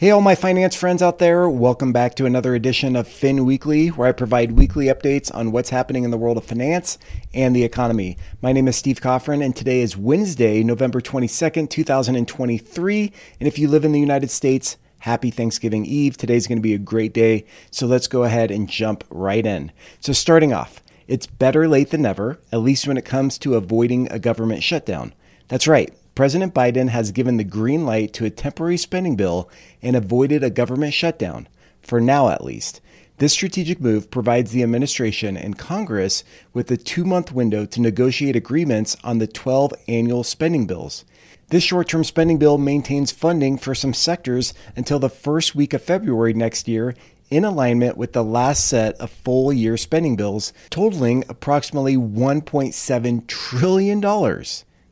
Hey, all my finance friends out there, welcome back to another edition of Fin Weekly, where I provide weekly updates on what's happening in the world of finance and the economy. My name is Steve Coffrin, and today is Wednesday, November 22nd, 2023. And if you live in the United States, happy Thanksgiving Eve. Today's going to be a great day, so let's go ahead and jump right in. So, starting off, it's better late than never, at least when it comes to avoiding a government shutdown. That's right. President Biden has given the green light to a temporary spending bill and avoided a government shutdown, for now at least. This strategic move provides the administration and Congress with a two month window to negotiate agreements on the 12 annual spending bills. This short term spending bill maintains funding for some sectors until the first week of February next year, in alignment with the last set of full year spending bills, totaling approximately $1.7 trillion.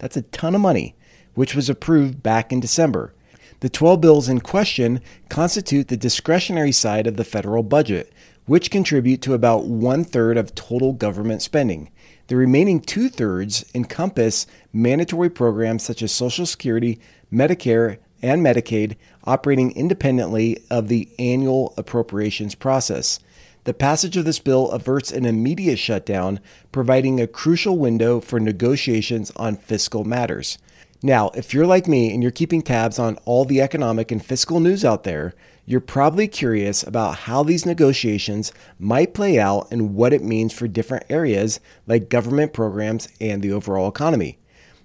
That's a ton of money which was approved back in December. The 12 bills in question constitute the discretionary side of the federal budget, which contribute to about one third of total government spending. The remaining two thirds encompass mandatory programs such as Social Security, Medicare, and Medicaid operating independently of the annual appropriations process. The passage of this bill averts an immediate shutdown, providing a crucial window for negotiations on fiscal matters. Now, if you're like me and you're keeping tabs on all the economic and fiscal news out there, you're probably curious about how these negotiations might play out and what it means for different areas like government programs and the overall economy.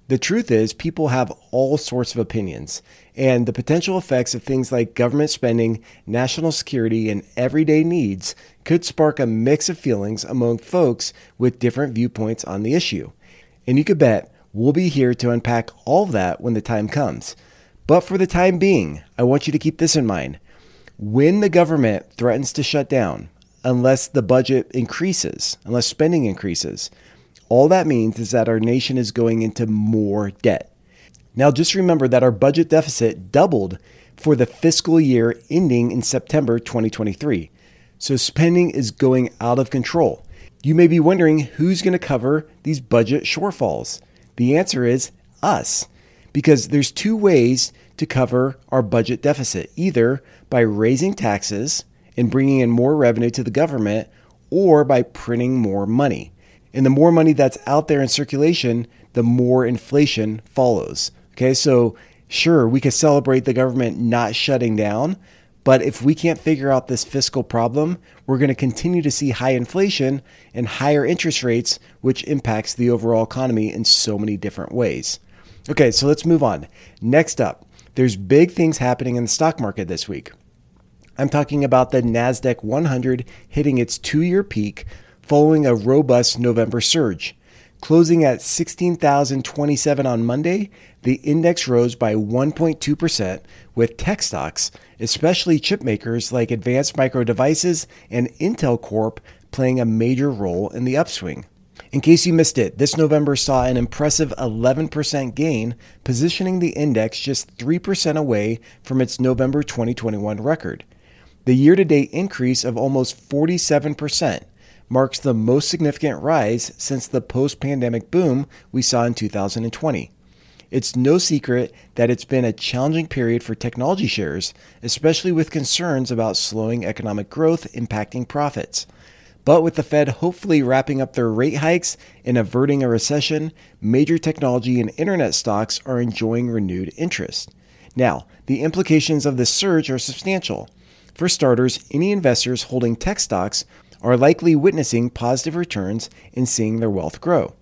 The truth is, people have all sorts of opinions, and the potential effects of things like government spending, national security, and everyday needs could spark a mix of feelings among folks with different viewpoints on the issue. And you could bet We'll be here to unpack all of that when the time comes. But for the time being, I want you to keep this in mind. When the government threatens to shut down, unless the budget increases, unless spending increases, all that means is that our nation is going into more debt. Now, just remember that our budget deficit doubled for the fiscal year ending in September 2023. So spending is going out of control. You may be wondering who's going to cover these budget shortfalls. The answer is us, because there's two ways to cover our budget deficit either by raising taxes and bringing in more revenue to the government, or by printing more money. And the more money that's out there in circulation, the more inflation follows. Okay, so sure, we could celebrate the government not shutting down, but if we can't figure out this fiscal problem, we're going to continue to see high inflation and higher interest rates, which impacts the overall economy in so many different ways. Okay, so let's move on. Next up, there's big things happening in the stock market this week. I'm talking about the NASDAQ 100 hitting its two year peak following a robust November surge. Closing at 16,027 on Monday, the index rose by 1.2%, with tech stocks, especially chip makers like Advanced Micro Devices and Intel Corp, playing a major role in the upswing. In case you missed it, this November saw an impressive 11% gain, positioning the index just 3% away from its November 2021 record. The year to date increase of almost 47% marks the most significant rise since the post pandemic boom we saw in 2020. It's no secret that it's been a challenging period for technology shares, especially with concerns about slowing economic growth impacting profits. But with the Fed hopefully wrapping up their rate hikes and averting a recession, major technology and internet stocks are enjoying renewed interest. Now, the implications of this surge are substantial. For starters, any investors holding tech stocks are likely witnessing positive returns and seeing their wealth grow.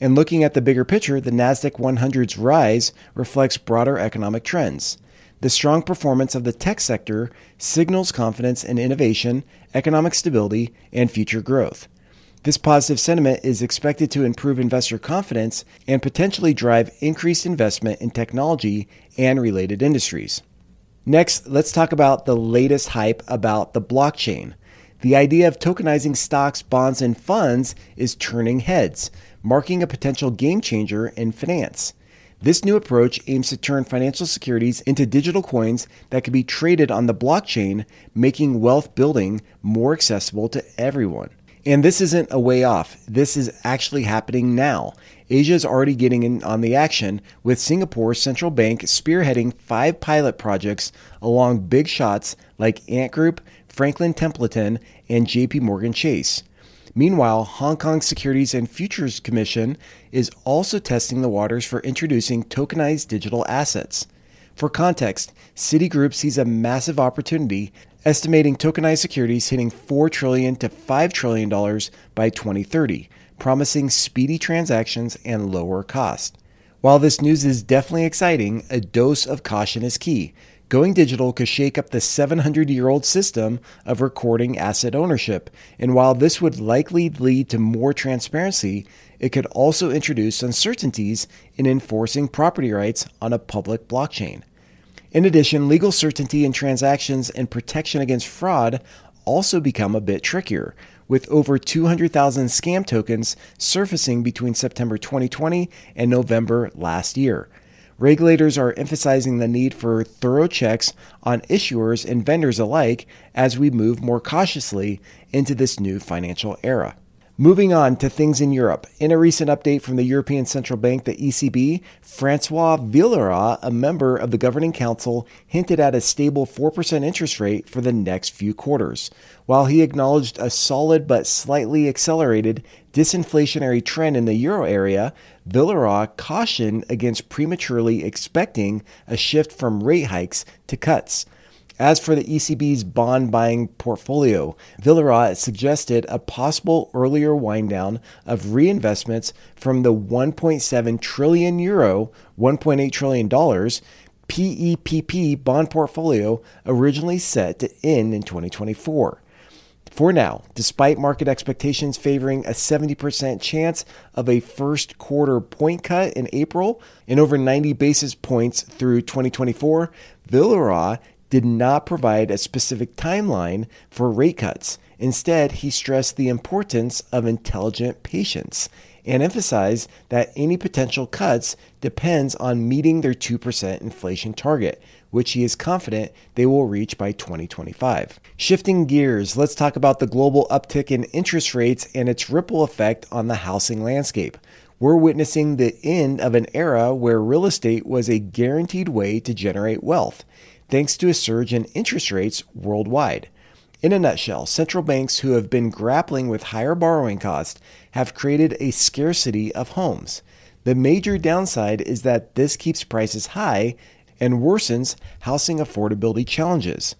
And looking at the bigger picture, the NASDAQ 100's rise reflects broader economic trends. The strong performance of the tech sector signals confidence in innovation, economic stability, and future growth. This positive sentiment is expected to improve investor confidence and potentially drive increased investment in technology and related industries. Next, let's talk about the latest hype about the blockchain. The idea of tokenizing stocks, bonds, and funds is turning heads, marking a potential game changer in finance. This new approach aims to turn financial securities into digital coins that can be traded on the blockchain, making wealth building more accessible to everyone. And this isn't a way off. This is actually happening now. Asia is already getting in on the action, with Singapore's central bank spearheading five pilot projects along big shots like Ant Group, Franklin Templeton, and JP Morgan Chase. Meanwhile, Hong Kong Securities and Futures Commission is also testing the waters for introducing tokenized digital assets. For context, Citigroup sees a massive opportunity estimating tokenized securities hitting 4 trillion to $5 trillion by 2030, promising speedy transactions and lower cost. While this news is definitely exciting, a dose of caution is key. Going digital could shake up the 700 year old system of recording asset ownership, and while this would likely lead to more transparency, it could also introduce uncertainties in enforcing property rights on a public blockchain. In addition, legal certainty in transactions and protection against fraud also become a bit trickier, with over 200,000 scam tokens surfacing between September 2020 and November last year. Regulators are emphasizing the need for thorough checks on issuers and vendors alike as we move more cautiously into this new financial era. Moving on to things in Europe. In a recent update from the European Central Bank, the ECB, Francois Villeroy, a member of the governing council, hinted at a stable 4% interest rate for the next few quarters. While he acknowledged a solid but slightly accelerated disinflationary trend in the euro area, Villeroy cautioned against prematurely expecting a shift from rate hikes to cuts. As for the ECB's bond buying portfolio, Villeroy suggested a possible earlier wind down of reinvestments from the 1.7 trillion euro, 1.8 trillion dollars PEPP bond portfolio originally set to end in 2024. For now, despite market expectations favoring a 70% chance of a first quarter point cut in April and over 90 basis points through 2024, Villeroy did not provide a specific timeline for rate cuts. Instead, he stressed the importance of intelligent patience and emphasized that any potential cuts depends on meeting their 2% inflation target, which he is confident they will reach by 2025. Shifting gears, let's talk about the global uptick in interest rates and its ripple effect on the housing landscape. We're witnessing the end of an era where real estate was a guaranteed way to generate wealth thanks to a surge in interest rates worldwide. In a nutshell, central banks who have been grappling with higher borrowing costs have created a scarcity of homes. The major downside is that this keeps prices high and worsens housing affordability challenges.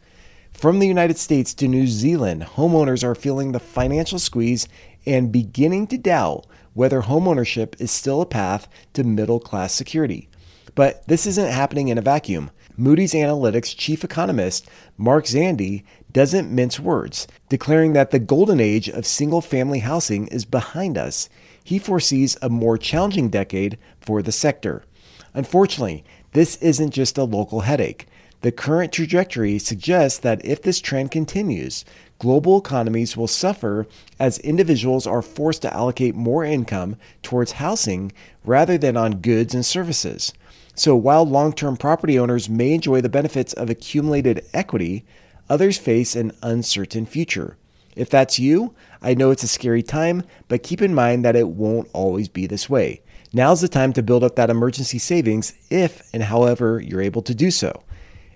From the United States to New Zealand, homeowners are feeling the financial squeeze and beginning to doubt whether homeownership is still a path to middle class security. But this isn't happening in a vacuum. Moody's Analytics chief economist Mark Zandi doesn't mince words, declaring that the golden age of single family housing is behind us. He foresees a more challenging decade for the sector. Unfortunately, this isn't just a local headache. The current trajectory suggests that if this trend continues, global economies will suffer as individuals are forced to allocate more income towards housing rather than on goods and services. So while long term property owners may enjoy the benefits of accumulated equity, others face an uncertain future. If that's you, I know it's a scary time, but keep in mind that it won't always be this way. Now's the time to build up that emergency savings if and however you're able to do so.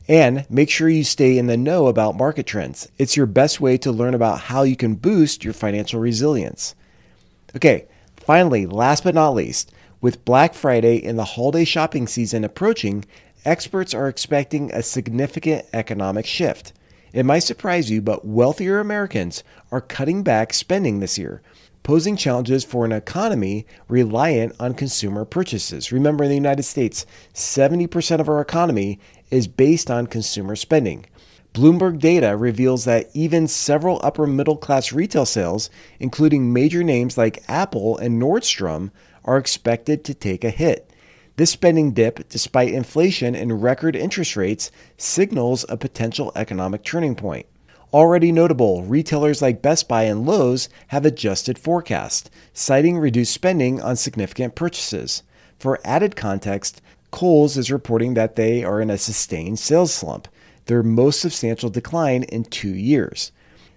And make sure you stay in the know about market trends. It's your best way to learn about how you can boost your financial resilience. Okay, finally, last but not least, with Black Friday and the holiday shopping season approaching, experts are expecting a significant economic shift. It might surprise you, but wealthier Americans are cutting back spending this year, posing challenges for an economy reliant on consumer purchases. Remember, in the United States, 70% of our economy is based on consumer spending. Bloomberg data reveals that even several upper middle class retail sales, including major names like Apple and Nordstrom, are expected to take a hit. This spending dip, despite inflation and record interest rates, signals a potential economic turning point. Already notable, retailers like Best Buy and Lowe's have adjusted forecasts, citing reduced spending on significant purchases. For added context, Kohl's is reporting that they are in a sustained sales slump, their most substantial decline in two years.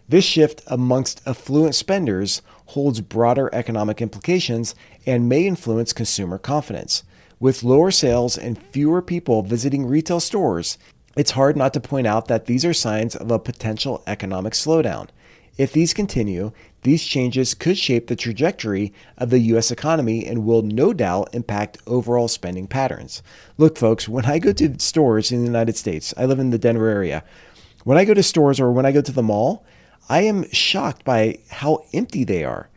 This shift amongst affluent spenders holds broader economic implications and may influence consumer confidence. With lower sales and fewer people visiting retail stores, it's hard not to point out that these are signs of a potential economic slowdown. If these continue, these changes could shape the trajectory of the US economy and will no doubt impact overall spending patterns. Look, folks, when I go to stores in the United States, I live in the Denver area. When I go to stores or when I go to the mall, I am shocked by how empty they are.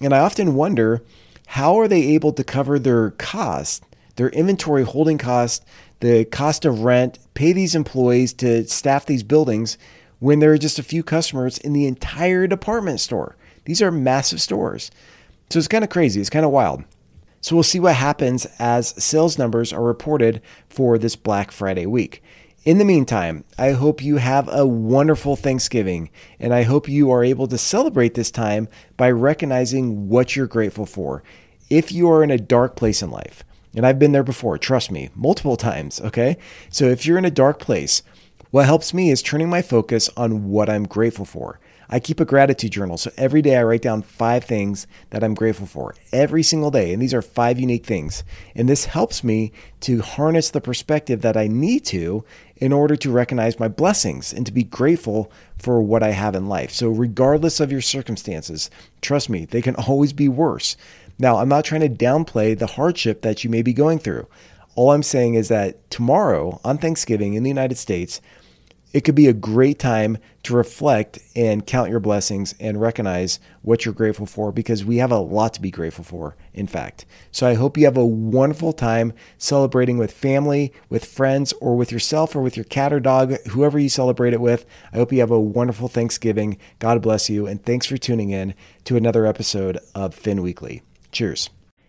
And I often wonder how are they able to cover their cost, their inventory holding cost, the cost of rent, pay these employees to staff these buildings when there are just a few customers in the entire department store. These are massive stores. So it's kind of crazy. It's kind of wild. So we'll see what happens as sales numbers are reported for this Black Friday week. In the meantime, I hope you have a wonderful Thanksgiving and I hope you are able to celebrate this time by recognizing what you're grateful for. If you are in a dark place in life, and I've been there before, trust me, multiple times, okay? So if you're in a dark place, what helps me is turning my focus on what I'm grateful for. I keep a gratitude journal. So every day I write down five things that I'm grateful for every single day. And these are five unique things. And this helps me to harness the perspective that I need to in order to recognize my blessings and to be grateful for what I have in life. So, regardless of your circumstances, trust me, they can always be worse. Now, I'm not trying to downplay the hardship that you may be going through. All I'm saying is that tomorrow on Thanksgiving in the United States, it could be a great time to reflect and count your blessings and recognize what you're grateful for because we have a lot to be grateful for, in fact. So I hope you have a wonderful time celebrating with family, with friends, or with yourself or with your cat or dog, whoever you celebrate it with. I hope you have a wonderful Thanksgiving. God bless you. And thanks for tuning in to another episode of Fin Weekly. Cheers.